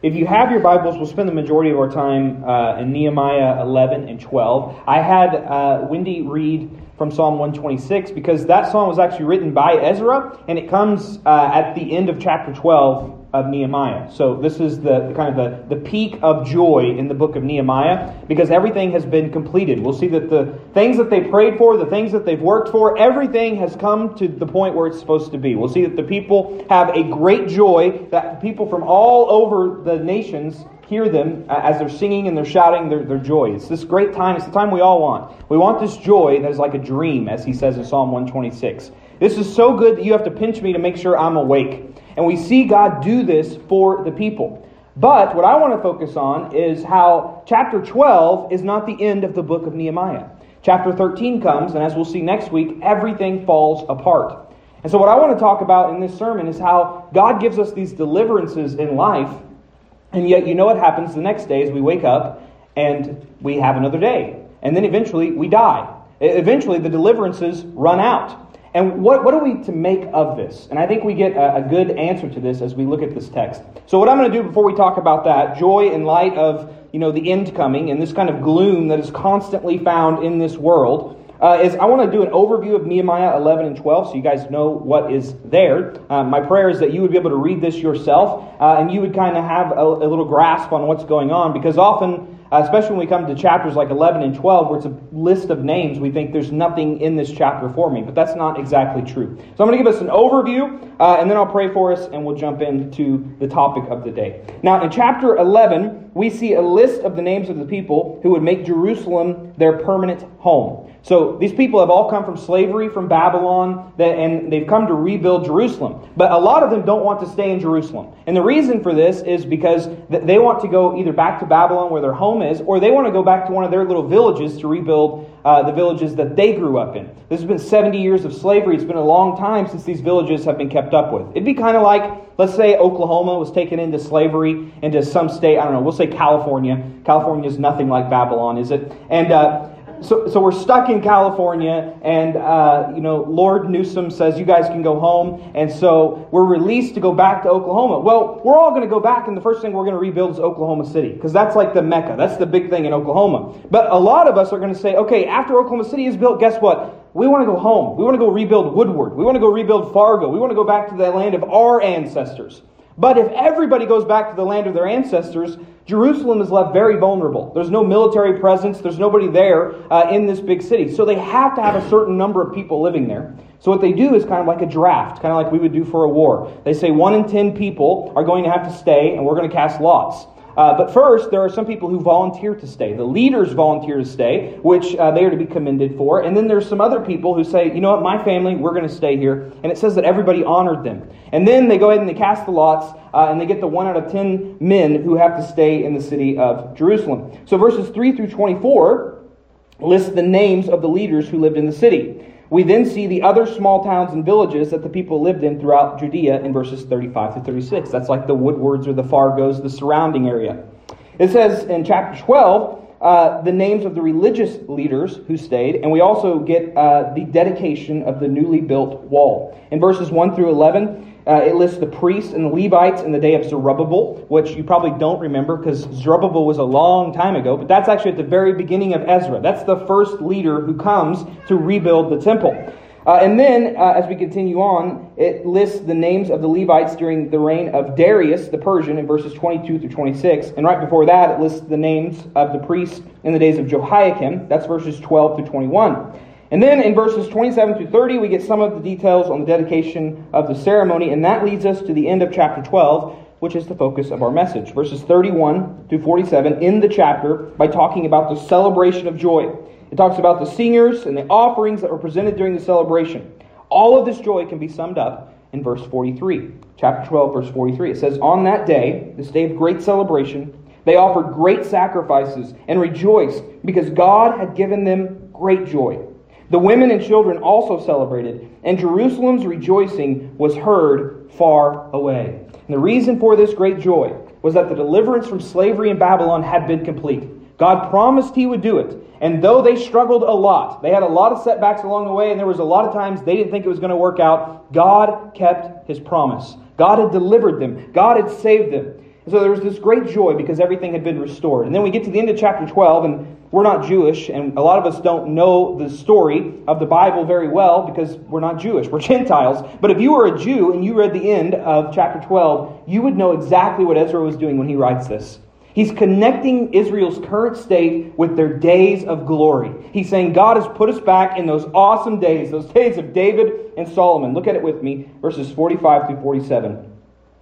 If you have your Bibles, we'll spend the majority of our time uh, in Nehemiah 11 and 12. I had uh, Wendy read from Psalm 126 because that psalm was actually written by Ezra, and it comes uh, at the end of chapter 12 of Nehemiah. So this is the kind of the, the peak of joy in the book of Nehemiah because everything has been completed. We'll see that the things that they prayed for, the things that they've worked for, everything has come to the point where it's supposed to be. We'll see that the people have a great joy, that people from all over the nations hear them as they're singing and they're shouting their, their joy. It's this great time. It's the time we all want. We want this joy that is like a dream, as he says in Psalm 126. This is so good that you have to pinch me to make sure I'm awake. And we see God do this for the people. But what I want to focus on is how chapter 12 is not the end of the book of Nehemiah. Chapter 13 comes, and as we'll see next week, everything falls apart. And so, what I want to talk about in this sermon is how God gives us these deliverances in life, and yet you know what happens the next day is we wake up and we have another day. And then eventually we die. Eventually the deliverances run out. And what, what are we to make of this? And I think we get a, a good answer to this as we look at this text. So, what I'm going to do before we talk about that, joy in light of you know, the end coming and this kind of gloom that is constantly found in this world, uh, is I want to do an overview of Nehemiah 11 and 12 so you guys know what is there. Uh, my prayer is that you would be able to read this yourself uh, and you would kind of have a, a, little grasp on what's going on because often uh, especially when we come to chapters like 11 and 12, where it's a list of names, we think there's nothing in this chapter for me. But that's not exactly true. So I'm going to give us an overview, uh, and then I'll pray for us, and we'll jump into the topic of the day. Now, in chapter 11, we see a list of the names of the people who would make Jerusalem their permanent home. So these people have all come from slavery from Babylon, and they've come to rebuild Jerusalem. But a lot of them don't want to stay in Jerusalem. And the reason for this is because they want to go either back to Babylon where their home is, or they want to go back to one of their little villages to rebuild uh, the villages that they grew up in. This has been 70 years of slavery. It's been a long time since these villages have been kept up with. It'd be kind of like, let's say Oklahoma was taken into slavery into some state, I don't know, we'll say California. California is nothing like Babylon, is it? And, uh, so, so we're stuck in California, and uh, you know, Lord Newsom says you guys can go home, and so we're released to go back to Oklahoma. Well, we're all going to go back, and the first thing we're going to rebuild is Oklahoma City because that's like the mecca. That's the big thing in Oklahoma. But a lot of us are going to say, okay, after Oklahoma City is built, guess what? We want to go home. We want to go rebuild Woodward. We want to go rebuild Fargo. We want to go back to the land of our ancestors. But if everybody goes back to the land of their ancestors, Jerusalem is left very vulnerable. There's no military presence, there's nobody there uh, in this big city. So they have to have a certain number of people living there. So what they do is kind of like a draft, kind of like we would do for a war. They say one in ten people are going to have to stay, and we're going to cast lots. Uh, but first, there are some people who volunteer to stay. The leaders volunteer to stay, which uh, they are to be commended for. And then there's some other people who say, you know what, my family, we're going to stay here. And it says that everybody honored them. And then they go ahead and they cast the lots, uh, and they get the one out of ten men who have to stay in the city of Jerusalem. So verses 3 through 24 list the names of the leaders who lived in the city. We then see the other small towns and villages that the people lived in throughout Judea in verses 35 to 36. That's like the Woodwards or the Fargos, the surrounding area. It says in chapter 12 uh, the names of the religious leaders who stayed, and we also get uh, the dedication of the newly built wall. In verses 1 through 11, uh, it lists the priests and the Levites in the day of Zerubbabel, which you probably don't remember because Zerubbabel was a long time ago, but that's actually at the very beginning of Ezra. That's the first leader who comes to rebuild the temple. Uh, and then, uh, as we continue on, it lists the names of the Levites during the reign of Darius the Persian in verses 22 through 26. And right before that, it lists the names of the priests in the days of Jehoiakim. That's verses 12 through 21. And then in verses 27 through 30, we get some of the details on the dedication of the ceremony, and that leads us to the end of chapter 12, which is the focus of our message. Verses 31 through 47 in the chapter by talking about the celebration of joy. It talks about the singers and the offerings that were presented during the celebration. All of this joy can be summed up in verse 43. Chapter 12, verse 43. It says, On that day, this day of great celebration, they offered great sacrifices and rejoiced because God had given them great joy. The women and children also celebrated, and Jerusalem's rejoicing was heard far away. And the reason for this great joy was that the deliverance from slavery in Babylon had been complete. God promised he would do it. And though they struggled a lot, they had a lot of setbacks along the way, and there was a lot of times they didn't think it was going to work out, God kept his promise. God had delivered them, God had saved them. So there was this great joy because everything had been restored. And then we get to the end of chapter 12, and we're not Jewish, and a lot of us don't know the story of the Bible very well because we're not Jewish, we're Gentiles. But if you were a Jew and you read the end of chapter 12, you would know exactly what Ezra was doing when he writes this. He's connecting Israel's current state with their days of glory. He's saying God has put us back in those awesome days, those days of David and Solomon. Look at it with me, verses 45 through 47.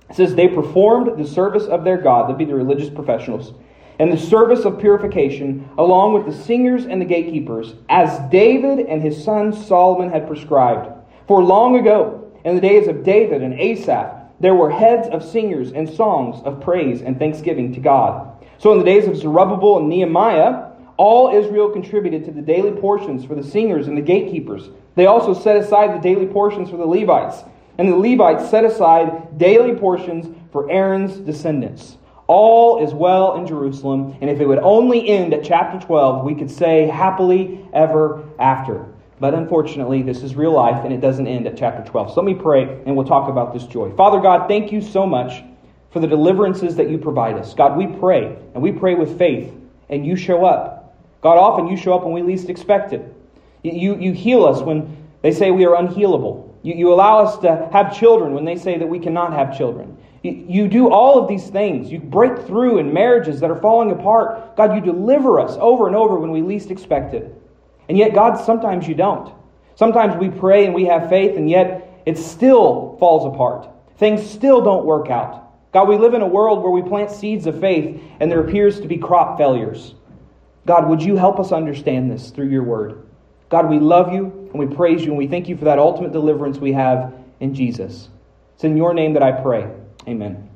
It says, They performed the service of their God, that'd be the religious professionals, and the service of purification, along with the singers and the gatekeepers, as David and his son Solomon had prescribed. For long ago, in the days of David and Asaph, there were heads of singers and songs of praise and thanksgiving to God. So in the days of Zerubbabel and Nehemiah, all Israel contributed to the daily portions for the singers and the gatekeepers. They also set aside the daily portions for the Levites. And the Levites set aside daily portions for Aaron's descendants. All is well in Jerusalem, and if it would only end at chapter 12, we could say happily ever after. But unfortunately, this is real life and it doesn't end at chapter 12. So let me pray and we'll talk about this joy. Father God, thank you so much for the deliverances that you provide us. God, we pray and we pray with faith and you show up. God, often you show up when we least expect it. You, you heal us when they say we are unhealable. You, you allow us to have children when they say that we cannot have children. You, you do all of these things. You break through in marriages that are falling apart. God, you deliver us over and over when we least expect it. And yet, God, sometimes you don't. Sometimes we pray and we have faith, and yet it still falls apart. Things still don't work out. God, we live in a world where we plant seeds of faith and there appears to be crop failures. God, would you help us understand this through your word? God, we love you and we praise you and we thank you for that ultimate deliverance we have in Jesus. It's in your name that I pray. Amen.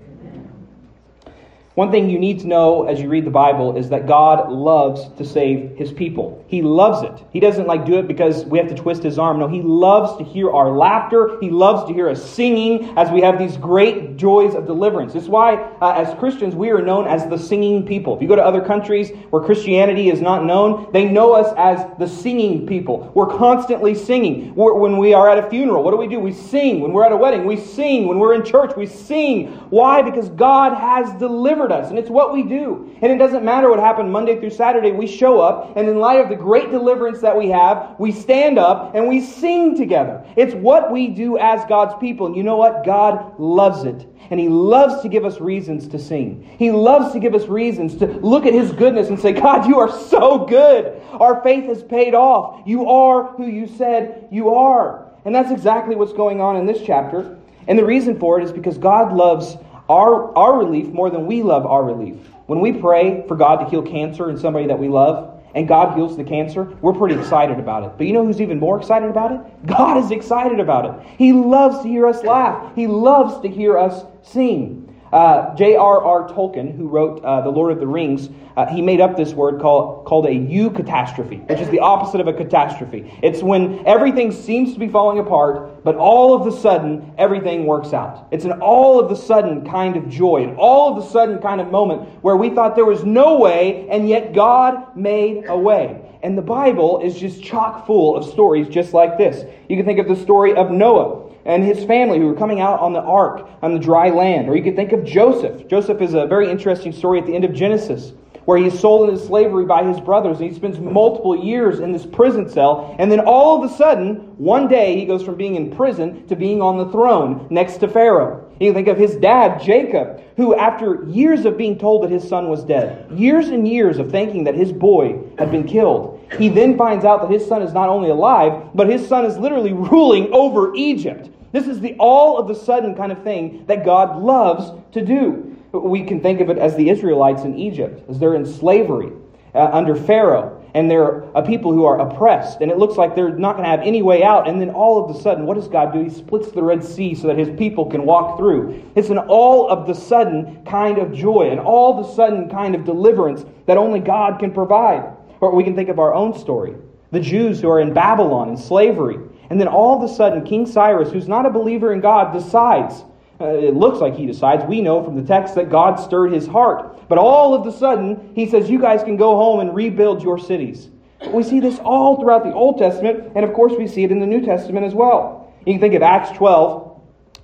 One thing you need to know as you read the Bible is that God loves to save his people. He loves it. He doesn't like do it because we have to twist his arm. No, he loves to hear our laughter. He loves to hear us singing as we have these great joys of deliverance. It's why, uh, as Christians, we are known as the singing people. If you go to other countries where Christianity is not known, they know us as the singing people. We're constantly singing. We're, when we are at a funeral, what do we do? We sing. When we're at a wedding, we sing. When we're in church, we sing. Why? Because God has delivered us, and it's what we do. And it doesn't matter what happened Monday through Saturday, we show up, and in light of the great deliverance that we have, we stand up and we sing together. It's what we do as God's people. And you know what? God loves it. And He loves to give us reasons to sing. He loves to give us reasons to look at His goodness and say, God, you are so good. Our faith has paid off. You are who you said you are. And that's exactly what's going on in this chapter. And the reason for it is because God loves our, our relief more than we love our relief. When we pray for God to heal cancer in somebody that we love, and God heals the cancer, we're pretty excited about it. But you know who's even more excited about it? God is excited about it. He loves to hear us laugh, He loves to hear us sing. Uh, J.R.R. Tolkien, who wrote uh, The Lord of the Rings, uh, he made up this word called, called a eucatastrophe, which is the opposite of a catastrophe. It's when everything seems to be falling apart, but all of a sudden, everything works out. It's an all of a sudden kind of joy, an all of a sudden kind of moment where we thought there was no way, and yet God made a way. And the Bible is just chock full of stories just like this. You can think of the story of Noah and his family who were coming out on the ark on the dry land. Or you could think of Joseph. Joseph is a very interesting story at the end of Genesis where he is sold into slavery by his brothers and he spends multiple years in this prison cell. And then all of a sudden, one day, he goes from being in prison to being on the throne next to Pharaoh. You can think of his dad, Jacob, who, after years of being told that his son was dead, years and years of thinking that his boy had been killed, he then finds out that his son is not only alive, but his son is literally ruling over Egypt. This is the all of the sudden kind of thing that God loves to do. We can think of it as the Israelites in Egypt, as they're in slavery uh, under Pharaoh and they're a people who are oppressed, and it looks like they're not going to have any way out. And then all of a sudden, what does God do? He splits the Red Sea so that his people can walk through. It's an all of the sudden kind of joy, an all of the sudden kind of deliverance that only God can provide. Or we can think of our own story the Jews who are in Babylon in slavery. And then all of a sudden, King Cyrus, who's not a believer in God, decides uh, it looks like he decides. We know from the text that God stirred his heart. But all of a sudden, he says, You guys can go home and rebuild your cities. We see this all throughout the Old Testament, and of course, we see it in the New Testament as well. You can think of Acts 12.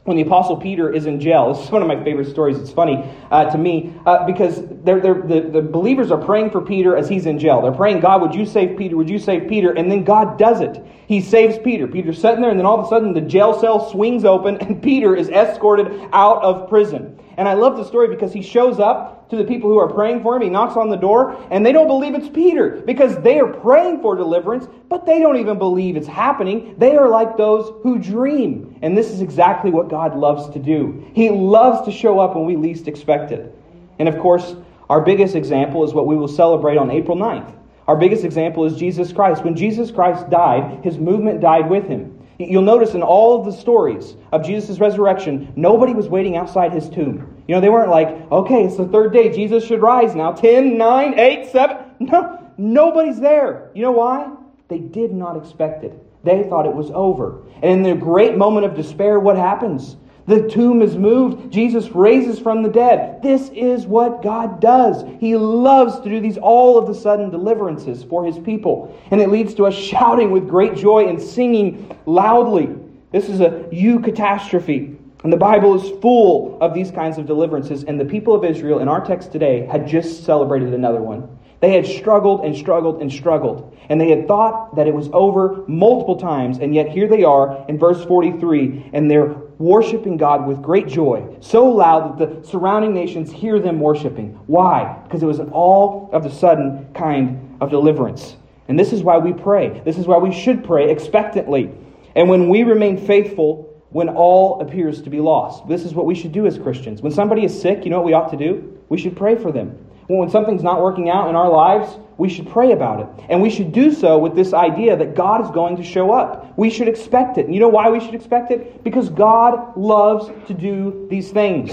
When the apostle peter is in jail. This is one of my favorite stories. It's funny uh, to me uh, because they're, they're, the, the believers are praying for peter as he's in jail. They're praying god would you save peter? Would you save peter? And then god does it. He saves peter. Peter's sitting there and then all of a sudden the jail cell swings open and peter is escorted out of prison and I love the story because he shows up to the people who are praying for him. He knocks on the door, and they don't believe it's Peter because they are praying for deliverance, but they don't even believe it's happening. They are like those who dream. And this is exactly what God loves to do. He loves to show up when we least expect it. And of course, our biggest example is what we will celebrate on April 9th. Our biggest example is Jesus Christ. When Jesus Christ died, his movement died with him. You'll notice in all of the stories of Jesus' resurrection, nobody was waiting outside his tomb. You know, they weren't like, okay, it's the third day, Jesus should rise now. 10, 9, 8, 7. No, nobody's there. You know why? They did not expect it. They thought it was over. And in the great moment of despair, what happens? The tomb is moved. Jesus raises from the dead. This is what God does. He loves to do these all of the sudden deliverances for his people. And it leads to us shouting with great joy and singing loudly. This is a you eucatastrophe. And the Bible is full of these kinds of deliverances. And the people of Israel in our text today had just celebrated another one. They had struggled and struggled and struggled. And they had thought that it was over multiple times. And yet here they are in verse 43, and they're worshiping God with great joy, so loud that the surrounding nations hear them worshiping. Why? Because it was an all of the sudden kind of deliverance. And this is why we pray. This is why we should pray expectantly. And when we remain faithful, when all appears to be lost. This is what we should do as Christians. When somebody is sick, you know what we ought to do? We should pray for them. When something's not working out in our lives, we should pray about it. And we should do so with this idea that God is going to show up. We should expect it. And you know why we should expect it? Because God loves to do these things.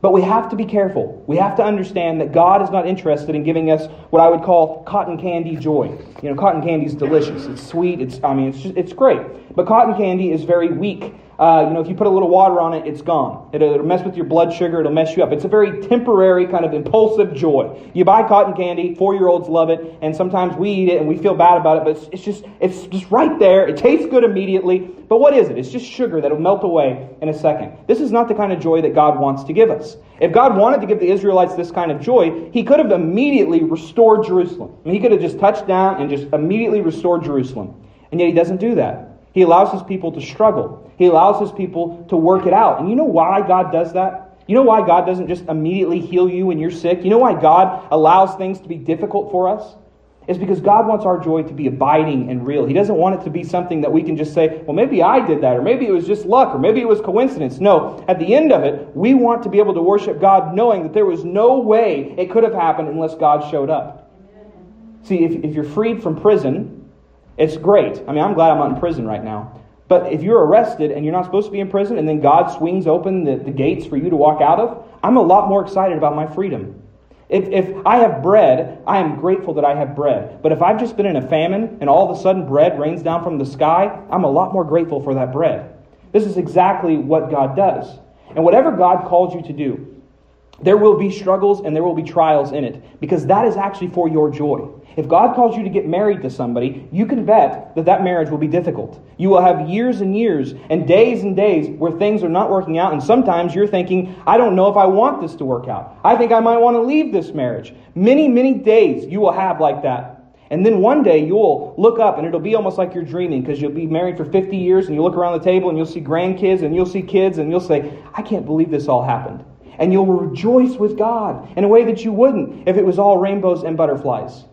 But we have to be careful. We have to understand that God is not interested in giving us what I would call cotton candy joy. You know, cotton candy is delicious. It's sweet. It's I mean, it's just, it's great. But cotton candy is very weak uh, you know, if you put a little water on it, it's gone. It'll, it'll, mess with your blood sugar. It'll mess you up. It's a very temporary kind of impulsive joy. You buy cotton candy. Four-year-olds love it, and sometimes we eat it and we feel bad about it. But it's, it's just it's just right there. It tastes good immediately. But what is it? It's just sugar that'll melt away in a second. This is not the kind of joy that God wants to give us. If God wanted to give the Israelites this kind of joy, He could have immediately restored Jerusalem. I mean, He could have just touched down and just immediately restored Jerusalem. And yet He doesn't do that. He allows his people to struggle. He allows his people to work it out. And you know why God does that? You know why God doesn't just immediately heal you when you're sick? You know why God allows things to be difficult for us? It's because God wants our joy to be abiding and real. He doesn't want it to be something that we can just say, well, maybe I did that, or maybe it was just luck, or maybe it was coincidence. No, at the end of it, we want to be able to worship God knowing that there was no way it could have happened unless God showed up. See, if, if you're freed from prison, it's great. I mean, I'm glad I'm not in prison right now. But if you're arrested and you're not supposed to be in prison, and then God swings open the, the gates for you to walk out of, I'm a lot more excited about my freedom. If, if I have bread, I am grateful that I have bread. But if I've just been in a famine and all of a sudden bread rains down from the sky, I'm a lot more grateful for that bread. This is exactly what God does. And whatever God calls you to do, there will be struggles and there will be trials in it because that is actually for your joy. If God calls you to get married to somebody, you can bet that that marriage will be difficult. You will have years and years and days and days where things are not working out, and sometimes you're thinking, I don't know if I want this to work out. I think I might want to leave this marriage. Many, many days you will have like that. And then one day you'll look up and it'll be almost like you're dreaming because you'll be married for 50 years and you look around the table and you'll see grandkids and you'll see kids and you'll say, I can't believe this all happened. And you'll rejoice with God in a way that you wouldn't if it was all rainbows and butterflies.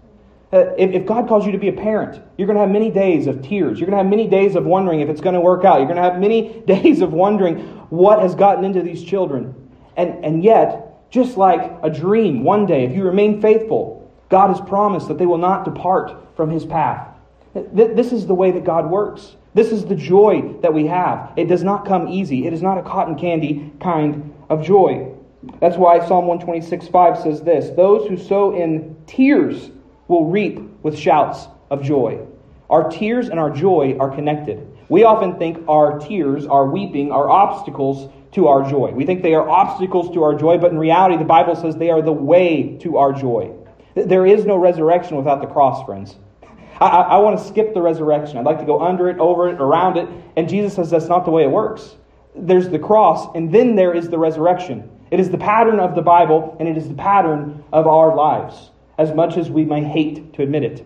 Uh, if, if God calls you to be a parent, you're going to have many days of tears. You're going to have many days of wondering if it's going to work out. You're going to have many days of wondering what has gotten into these children. And, and yet, just like a dream, one day, if you remain faithful, God has promised that they will not depart from his path. This is the way that God works. This is the joy that we have. It does not come easy. It is not a cotton candy kind of joy. That's why Psalm 126 5 says this Those who sow in tears will reap with shouts of joy. Our tears and our joy are connected. We often think our tears, our weeping, are obstacles to our joy. We think they are obstacles to our joy, but in reality, the Bible says they are the way to our joy. There is no resurrection without the cross, friends. I, I, I want to skip the resurrection. I'd like to go under it, over it, around it. And Jesus says that's not the way it works. there's the cross, and then there is the resurrection. It is the pattern of the Bible, and it is the pattern of our lives, as much as we may hate to admit it.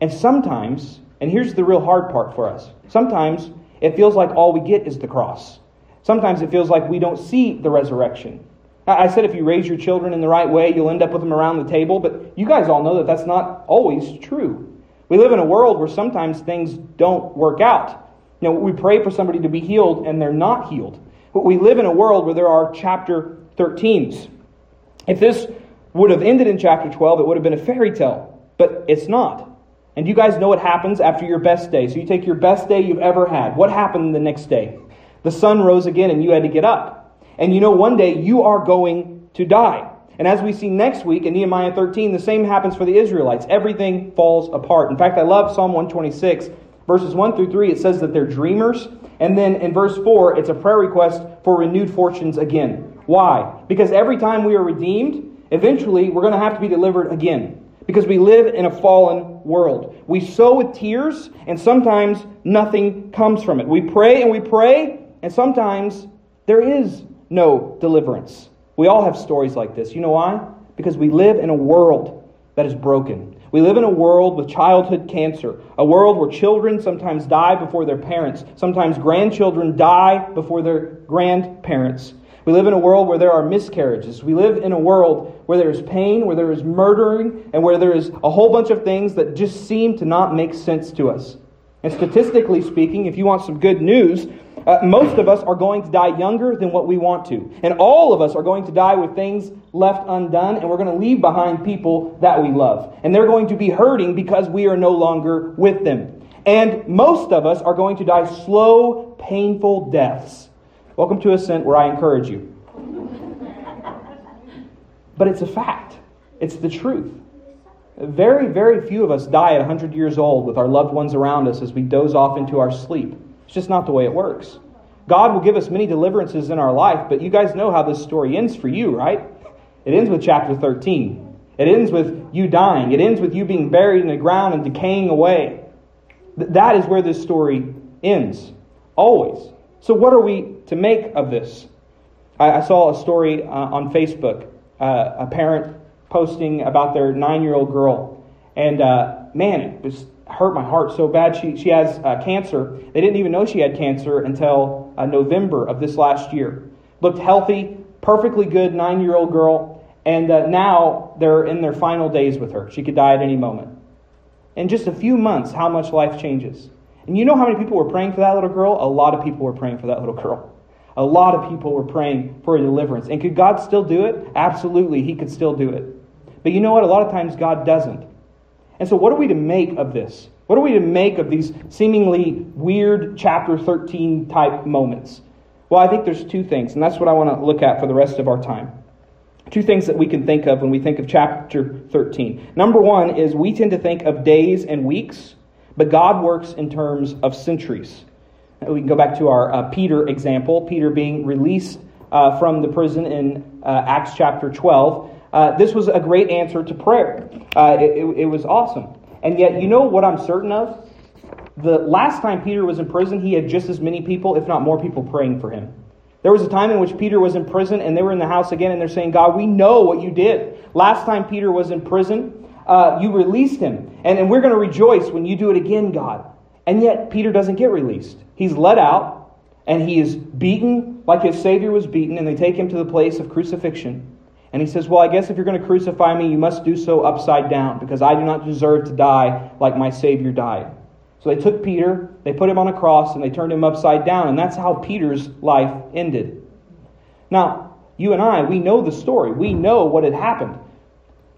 And sometimes, and here's the real hard part for us sometimes it feels like all we get is the cross. Sometimes it feels like we don't see the resurrection. I said if you raise your children in the right way, you'll end up with them around the table, but you guys all know that that's not always true. We live in a world where sometimes things don't work out. You know, we pray for somebody to be healed and they're not healed. But we live in a world where there are chapter 13s. If this would have ended in chapter 12, it would have been a fairy tale, but it's not. And you guys know what happens after your best day. So you take your best day you've ever had. What happened the next day? The sun rose again and you had to get up. And you know one day you are going to die. And as we see next week in Nehemiah 13, the same happens for the Israelites. Everything falls apart. In fact, I love Psalm 126, verses 1 through 3. It says that they're dreamers. And then in verse 4, it's a prayer request for renewed fortunes again. Why? Because every time we are redeemed, eventually we're going to have to be delivered again. Because we live in a fallen world. We sow with tears, and sometimes nothing comes from it. We pray and we pray, and sometimes there is no deliverance. We all have stories like this. You know why? Because we live in a world that is broken. We live in a world with childhood cancer, a world where children sometimes die before their parents, sometimes grandchildren die before their grandparents. We live in a world where there are miscarriages. We live in a world where there is pain, where there is murdering, and where there is a whole bunch of things that just seem to not make sense to us. And statistically speaking, if you want some good news, uh, most of us are going to die younger than what we want to. And all of us are going to die with things left undone, and we're going to leave behind people that we love. And they're going to be hurting because we are no longer with them. And most of us are going to die slow, painful deaths. Welcome to Ascent, where I encourage you. But it's a fact, it's the truth. Very, very few of us die at 100 years old with our loved ones around us as we doze off into our sleep. It's just not the way it works. God will give us many deliverances in our life, but you guys know how this story ends for you, right? It ends with chapter 13. It ends with you dying. It ends with you being buried in the ground and decaying away. That is where this story ends, always. So, what are we to make of this? I, saw a story uh, on Facebook, uh, a parent posting about their nine year old girl. And uh, man, it hurt my heart so bad. She, she has uh, cancer. They didn't even know she had cancer until uh, November of this last year. Looked healthy, perfectly good nine year old girl. And uh, now they're in their final days with her. She could die at any moment. In just a few months, how much life changes. And you know how many people were praying for that little girl? A lot of people were praying for that little girl. A lot of people were praying for deliverance. And could God still do it? Absolutely, He could still do it. But you know what? A lot of times God doesn't. And so, what are we to make of this? What are we to make of these seemingly weird chapter 13 type moments? Well, I think there's two things, and that's what I want to look at for the rest of our time. Two things that we can think of when we think of chapter 13. Number one is we tend to think of days and weeks, but God works in terms of centuries. We can go back to our uh, Peter example, Peter being released uh, from the prison in uh, Acts chapter 12. Uh, this was a great answer to prayer. Uh, it, it, was awesome. And yet, you know what I'm certain of? The last time Peter was in prison, he had just as many people, if not more people, praying for him. There was a time in which Peter was in prison and they were in the house again and they're saying, God, we know what you did. Last time Peter was in prison, uh, you released him. And, and we're going to rejoice when you do it again, God. And yet, Peter doesn't get released. He's let out and he is beaten like his Savior was beaten, and they take him to the place of crucifixion. And he says, Well, I guess if you're going to crucify me, you must do so upside down, because I do not deserve to die like my Savior died. So they took Peter, they put him on a cross, and they turned him upside down, and that's how Peter's life ended. Now, you and I, we know the story. We know what had happened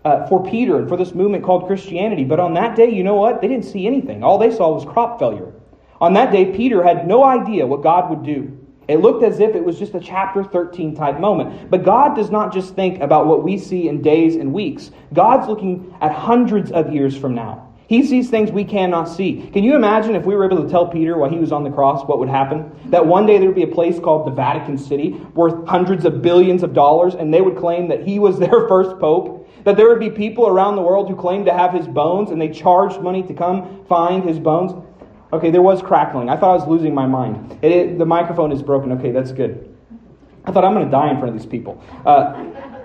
uh, for Peter and for this movement called Christianity. But on that day, you know what? They didn't see anything. All they saw was crop failure. On that day, Peter had no idea what God would do. It looked as if it was just a chapter 13 type moment. But God does not just think about what we see in days and weeks, God's looking at hundreds of years from now. He sees things we cannot see. Can you imagine if we were able to tell Peter while he was on the cross what would happen? That one day there would be a place called the Vatican City worth hundreds of billions of dollars, and they would claim that he was their first pope. That there would be people around the world who claimed to have his bones, and they charged money to come find his bones. Okay, there was crackling. I thought I was losing my mind. It, it, the microphone is broken. Okay, that's good. I thought I'm going to die in front of these people. Uh,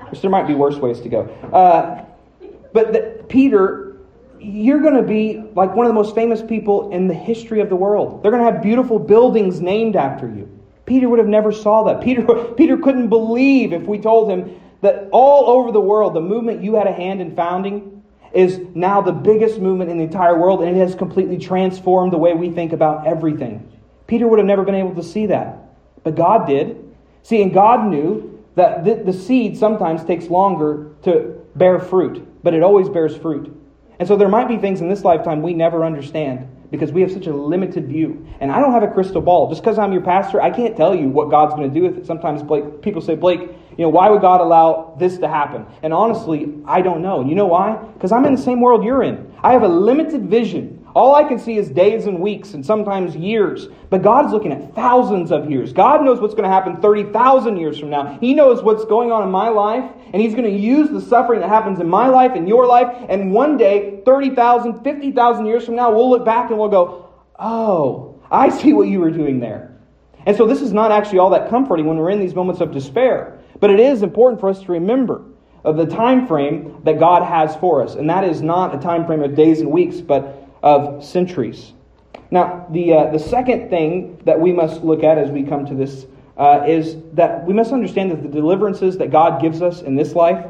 which there might be worse ways to go. Uh, but the, Peter, you're going to be like one of the most famous people in the history of the world. They're going to have beautiful buildings named after you. Peter would have never saw that. Peter, Peter couldn't believe if we told him that all over the world, the movement you had a hand in founding is now the biggest movement in the entire world, and it has completely transformed the way we think about everything. Peter would have never been able to see that. But God did. See, and God knew that the, the seed sometimes takes longer to bear fruit, but it always bears fruit. And so there might be things in this lifetime we never understand because we have such a limited view. And I don't have a crystal ball. Just because I'm your pastor, I can't tell you what God's going to do with it. Sometimes Blake, people say, Blake, you know, why would God allow this to happen? And honestly, I don't know. And you know why? Because I'm in the same world you're in. I have a limited vision. All I can see is days and weeks and sometimes years. But God's looking at thousands of years. God knows what's going to happen 30,000 years from now. He knows what's going on in my life, and He's going to use the suffering that happens in my life and your life. And one day, 30,000, 50,000 years from now, we'll look back and we'll go, Oh, I see what you were doing there. And so this is not actually all that comforting when we're in these moments of despair. But it is important for us to remember of the time frame that God has for us. And that is not a time frame of days and weeks, but of centuries. Now, the, uh, the second thing that we must look at as we come to this uh, is that we must understand that the deliverances that God gives us in this life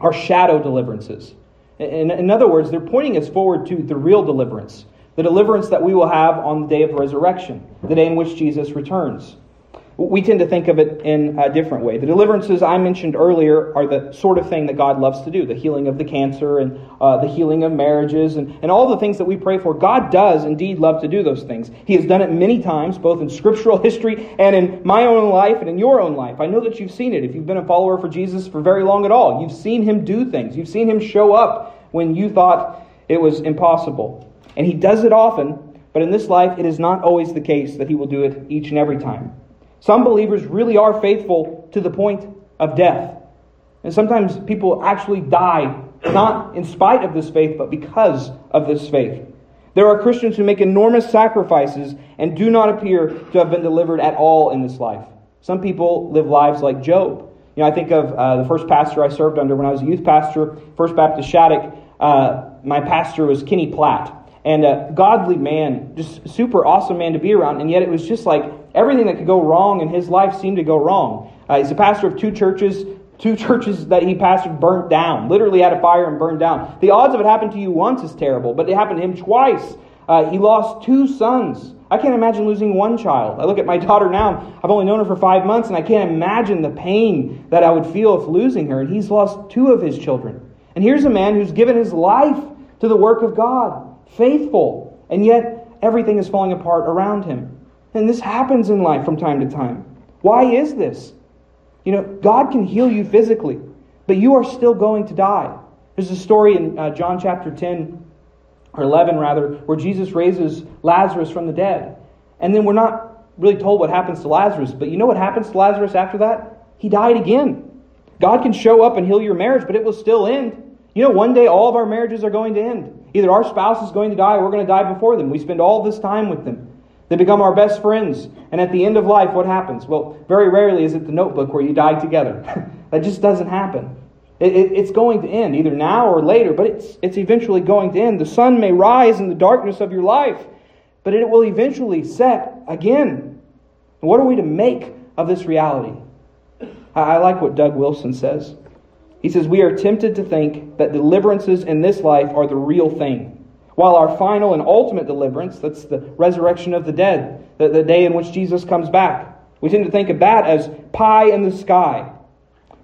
are shadow deliverances. In, in other words, they're pointing us forward to the real deliverance, the deliverance that we will have on the day of resurrection, the day in which Jesus returns. We tend to think of it in a different way. The deliverances I mentioned earlier are the sort of thing that God loves to do the healing of the cancer and uh, the healing of marriages and, and all the things that we pray for. God does indeed love to do those things. He has done it many times, both in scriptural history and in my own life and in your own life. I know that you've seen it. If you've been a follower for Jesus for very long at all, you've seen Him do things, you've seen Him show up when you thought it was impossible. And He does it often, but in this life, it is not always the case that He will do it each and every time. Some believers really are faithful to the point of death. And sometimes people actually die, not in spite of this faith, but because of this faith. There are Christians who make enormous sacrifices and do not appear to have been delivered at all in this life. Some people live lives like Job. You know, I think of uh, the first pastor I served under when I was a youth pastor, First Baptist Shattuck. Uh, my pastor was Kenny Platt and a godly man, just super awesome man to be around. And yet it was just like everything that could go wrong in his life seemed to go wrong. Uh, he's a pastor of two churches. Two churches that he pastored burnt down, literally had a fire and burned down. The odds of it happening to you once is terrible, but it happened to him twice. Uh, he lost two sons. I can't imagine losing one child. I look at my daughter now. I've only known her for five months, and I can't imagine the pain that I would feel if losing her. And he's lost two of his children. And here's a man who's given his life to the work of God faithful, and yet everything is falling apart around him. And this happens in life from time to time. Why is this? You know, God can heal you physically, but you are still going to die. There's a story in uh, John chapter 10, or 11 rather, where Jesus raises Lazarus from the dead. And then we're not really told what happens to Lazarus, but you know what happens to Lazarus after that? He died again. God can show up and heal your marriage, but it will still end. You know, one day all of our marriages are going to end. Either our spouse is going to die or we're going to die before them. We spend all this time with them. They become our best friends. And at the end of life, what happens? Well, very rarely is it the notebook where you die together. that just doesn't happen. It, it, it's going to end, either now or later, but it's, it's eventually going to end. The sun may rise in the darkness of your life, but it will eventually set again. What are we to make of this reality? I, I like what Doug Wilson says. He says, We are tempted to think that deliverances in this life are the real thing. While our final and ultimate deliverance, that's the resurrection of the dead, the, the day in which Jesus comes back, we tend to think of that as pie in the sky.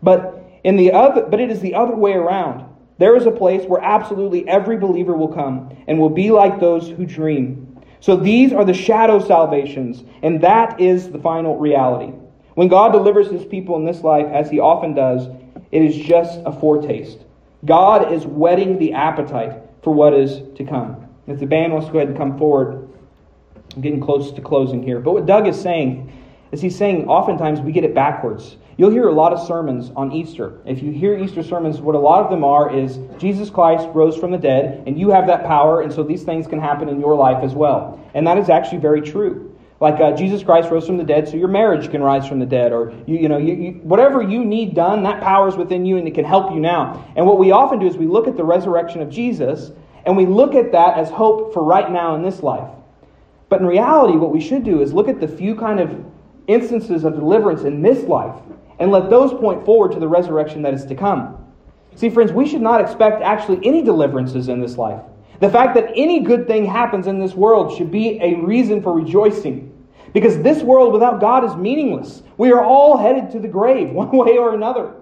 But, in the other, but it is the other way around. There is a place where absolutely every believer will come and will be like those who dream. So these are the shadow salvations, and that is the final reality. When God delivers his people in this life, as he often does, it is just a foretaste. God is whetting the appetite for what is to come. If the band wants to go ahead and come forward, I'm getting close to closing here. But what Doug is saying is he's saying oftentimes we get it backwards. You'll hear a lot of sermons on Easter. If you hear Easter sermons, what a lot of them are is Jesus Christ rose from the dead, and you have that power, and so these things can happen in your life as well. And that is actually very true. Like uh, Jesus Christ rose from the dead, so your marriage can rise from the dead, or you, you know, you, you, whatever you need done, that power is within you, and it can help you now. And what we often do is we look at the resurrection of Jesus, and we look at that as hope for right now in this life. But in reality, what we should do is look at the few kind of instances of deliverance in this life and let those point forward to the resurrection that is to come. See, friends, we should not expect actually any deliverances in this life. The fact that any good thing happens in this world should be a reason for rejoicing. Because this world without God is meaningless. We are all headed to the grave, one way or another.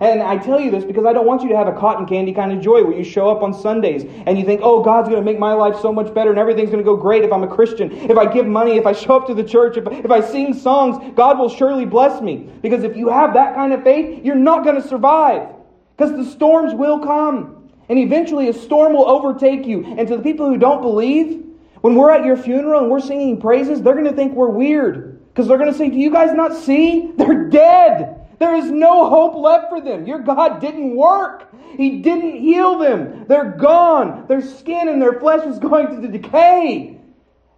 And I tell you this because I don't want you to have a cotton candy kind of joy where you show up on Sundays and you think, oh, God's going to make my life so much better and everything's going to go great if I'm a Christian. If I give money, if I show up to the church, if, if I sing songs, God will surely bless me. Because if you have that kind of faith, you're not going to survive. Because the storms will come. And eventually a storm will overtake you. And to the people who don't believe, when we're at your funeral and we're singing praises, they're going to think we're weird. Because they're going to say, Do you guys not see? They're dead. There is no hope left for them. Your God didn't work. He didn't heal them. They're gone. Their skin and their flesh is going to decay.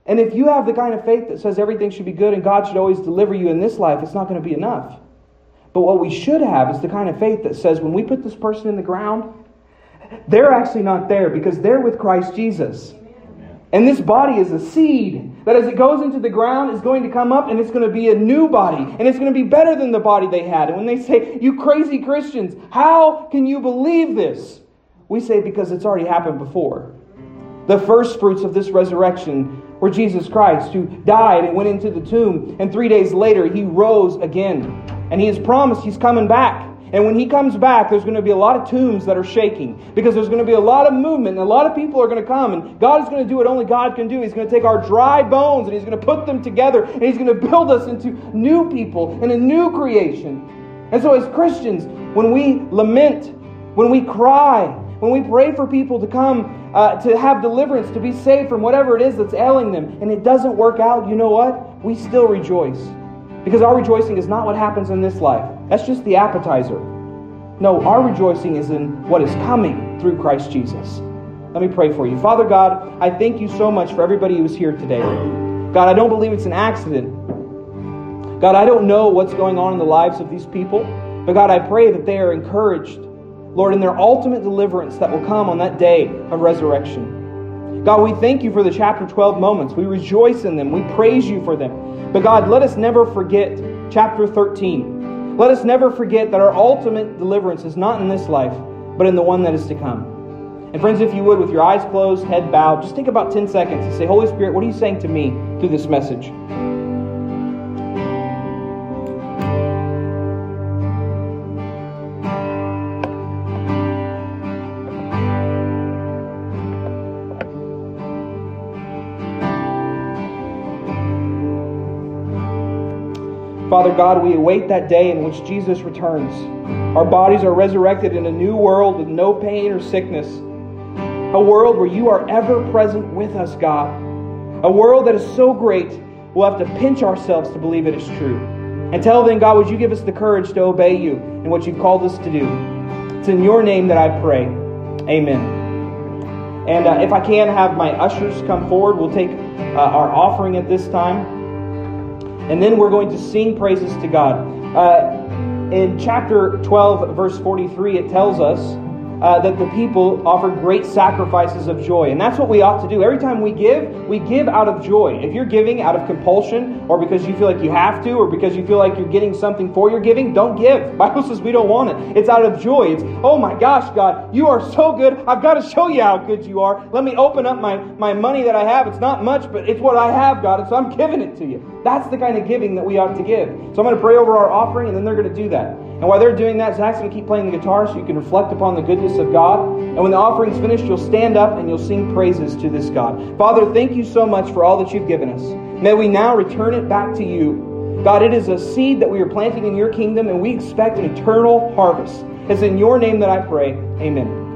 And if you have the kind of faith that says everything should be good and God should always deliver you in this life, it's not going to be enough. But what we should have is the kind of faith that says when we put this person in the ground, they're actually not there because they're with Christ Jesus. And this body is a seed that as it goes into the ground is going to come up and it's going to be a new body and it's going to be better than the body they had. And when they say, You crazy Christians, how can you believe this? We say, Because it's already happened before. The first fruits of this resurrection were Jesus Christ, who died and went into the tomb, and three days later he rose again. And he has promised he's coming back. And when he comes back, there's going to be a lot of tombs that are shaking because there's going to be a lot of movement and a lot of people are going to come. And God is going to do what only God can do. He's going to take our dry bones and He's going to put them together and He's going to build us into new people and a new creation. And so, as Christians, when we lament, when we cry, when we pray for people to come uh, to have deliverance, to be saved from whatever it is that's ailing them, and it doesn't work out, you know what? We still rejoice. Because our rejoicing is not what happens in this life. That's just the appetizer. No, our rejoicing is in what is coming through Christ Jesus. Let me pray for you. Father God, I thank you so much for everybody who is here today. God, I don't believe it's an accident. God, I don't know what's going on in the lives of these people, but God, I pray that they are encouraged, Lord, in their ultimate deliverance that will come on that day of resurrection. God, we thank you for the chapter 12 moments. We rejoice in them. We praise you for them. But God, let us never forget chapter 13. Let us never forget that our ultimate deliverance is not in this life, but in the one that is to come. And friends, if you would, with your eyes closed, head bowed, just take about 10 seconds and say, Holy Spirit, what are you saying to me through this message? Father God, we await that day in which Jesus returns. Our bodies are resurrected in a new world with no pain or sickness. A world where you are ever present with us, God. A world that is so great, we'll have to pinch ourselves to believe it is true. Until then, God, would you give us the courage to obey you and what you've called us to do? It's in your name that I pray. Amen. And uh, if I can have my ushers come forward, we'll take uh, our offering at this time. And then we're going to sing praises to God. Uh, in chapter 12, verse 43, it tells us uh, that the people offered great sacrifices of joy. And that's what we ought to do. Every time we give, we give out of joy. If you're giving out of compulsion, or because you feel like you have to, or because you feel like you're getting something for your giving, don't give. Bible says we don't want it. It's out of joy. It's, oh my gosh, God, you are so good. I've got to show you how good you are. Let me open up my, my money that I have. It's not much, but it's what I have, God, and so I'm giving it to you. That's the kind of giving that we ought to give. So I'm going to pray over our offering, and then they're going to do that. And while they're doing that, Zach's going to keep playing the guitar so you can reflect upon the goodness of God. And when the offering's finished, you'll stand up and you'll sing praises to this God. Father, thank you so much for all that you've given us. May we now return it back to you. God, it is a seed that we are planting in your kingdom, and we expect an eternal harvest. It's in your name that I pray. Amen.